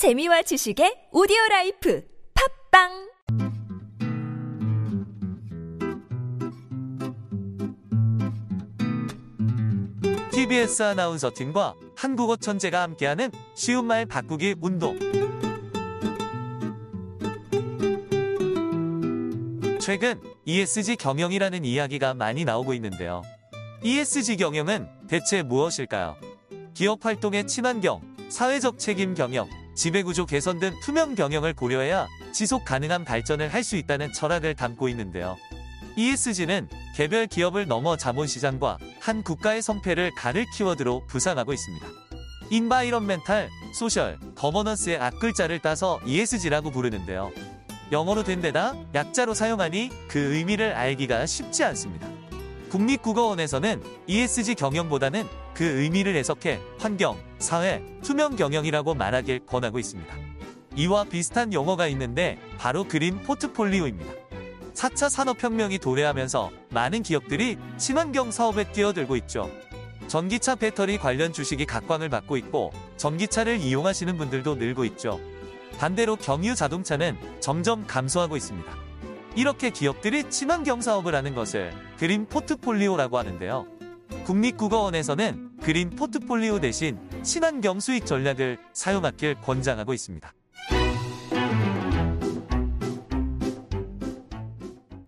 재미와 지식의 오디오 라이프 팟빵 TBS 아나운서 팀과 한국어 천재가 함께하는 쉬운 말 바꾸기 운동. 최근 ESG 경영이라는 이야기가 많이 나오고 있는데요. ESG 경영은 대체 무엇일까요? 기업 활동의 친환경, 사회적 책임 경영, 지배구조 개선 등 투명 경영을 고려해야 지속 가능한 발전을 할 수 있다는 철학을 담고 있는데요. ESG는 개별 기업을 넘어 자본시장과 한 국가의 성패를 가를 키워드로 부상하고 있습니다. Environmental, Social, Governance의 앞글자를 따서 ESG라고 부르는데요. 영어로 된 데다 약자로 사용하니 그 의미를 알기가 쉽지 않습니다. 국립국어원에서는 ESG 경영보다는 그 의미를 해석해 환경, 사회, 투명 경영이라고 말하길 권하고 있습니다. 이와 비슷한 용어가 있는데 바로 그린 포트폴리오입니다. 4차 산업혁명이 도래하면서 많은 기업들이 친환경 사업에 뛰어들고 있죠. 전기차 배터리 관련 주식이 각광을 받고 있고 전기차를 이용하시는 분들도 늘고 있죠. 반대로 경유 자동차는 점점 감소하고 있습니다. 이렇게 기업들이 친환경 사업을 하는 것을 그린 포트폴리오라고 하는데요. 국립국어원에서는 그린 포트폴리오 대신 친환경 수익 전략을 사용하길 권장하고 있습니다.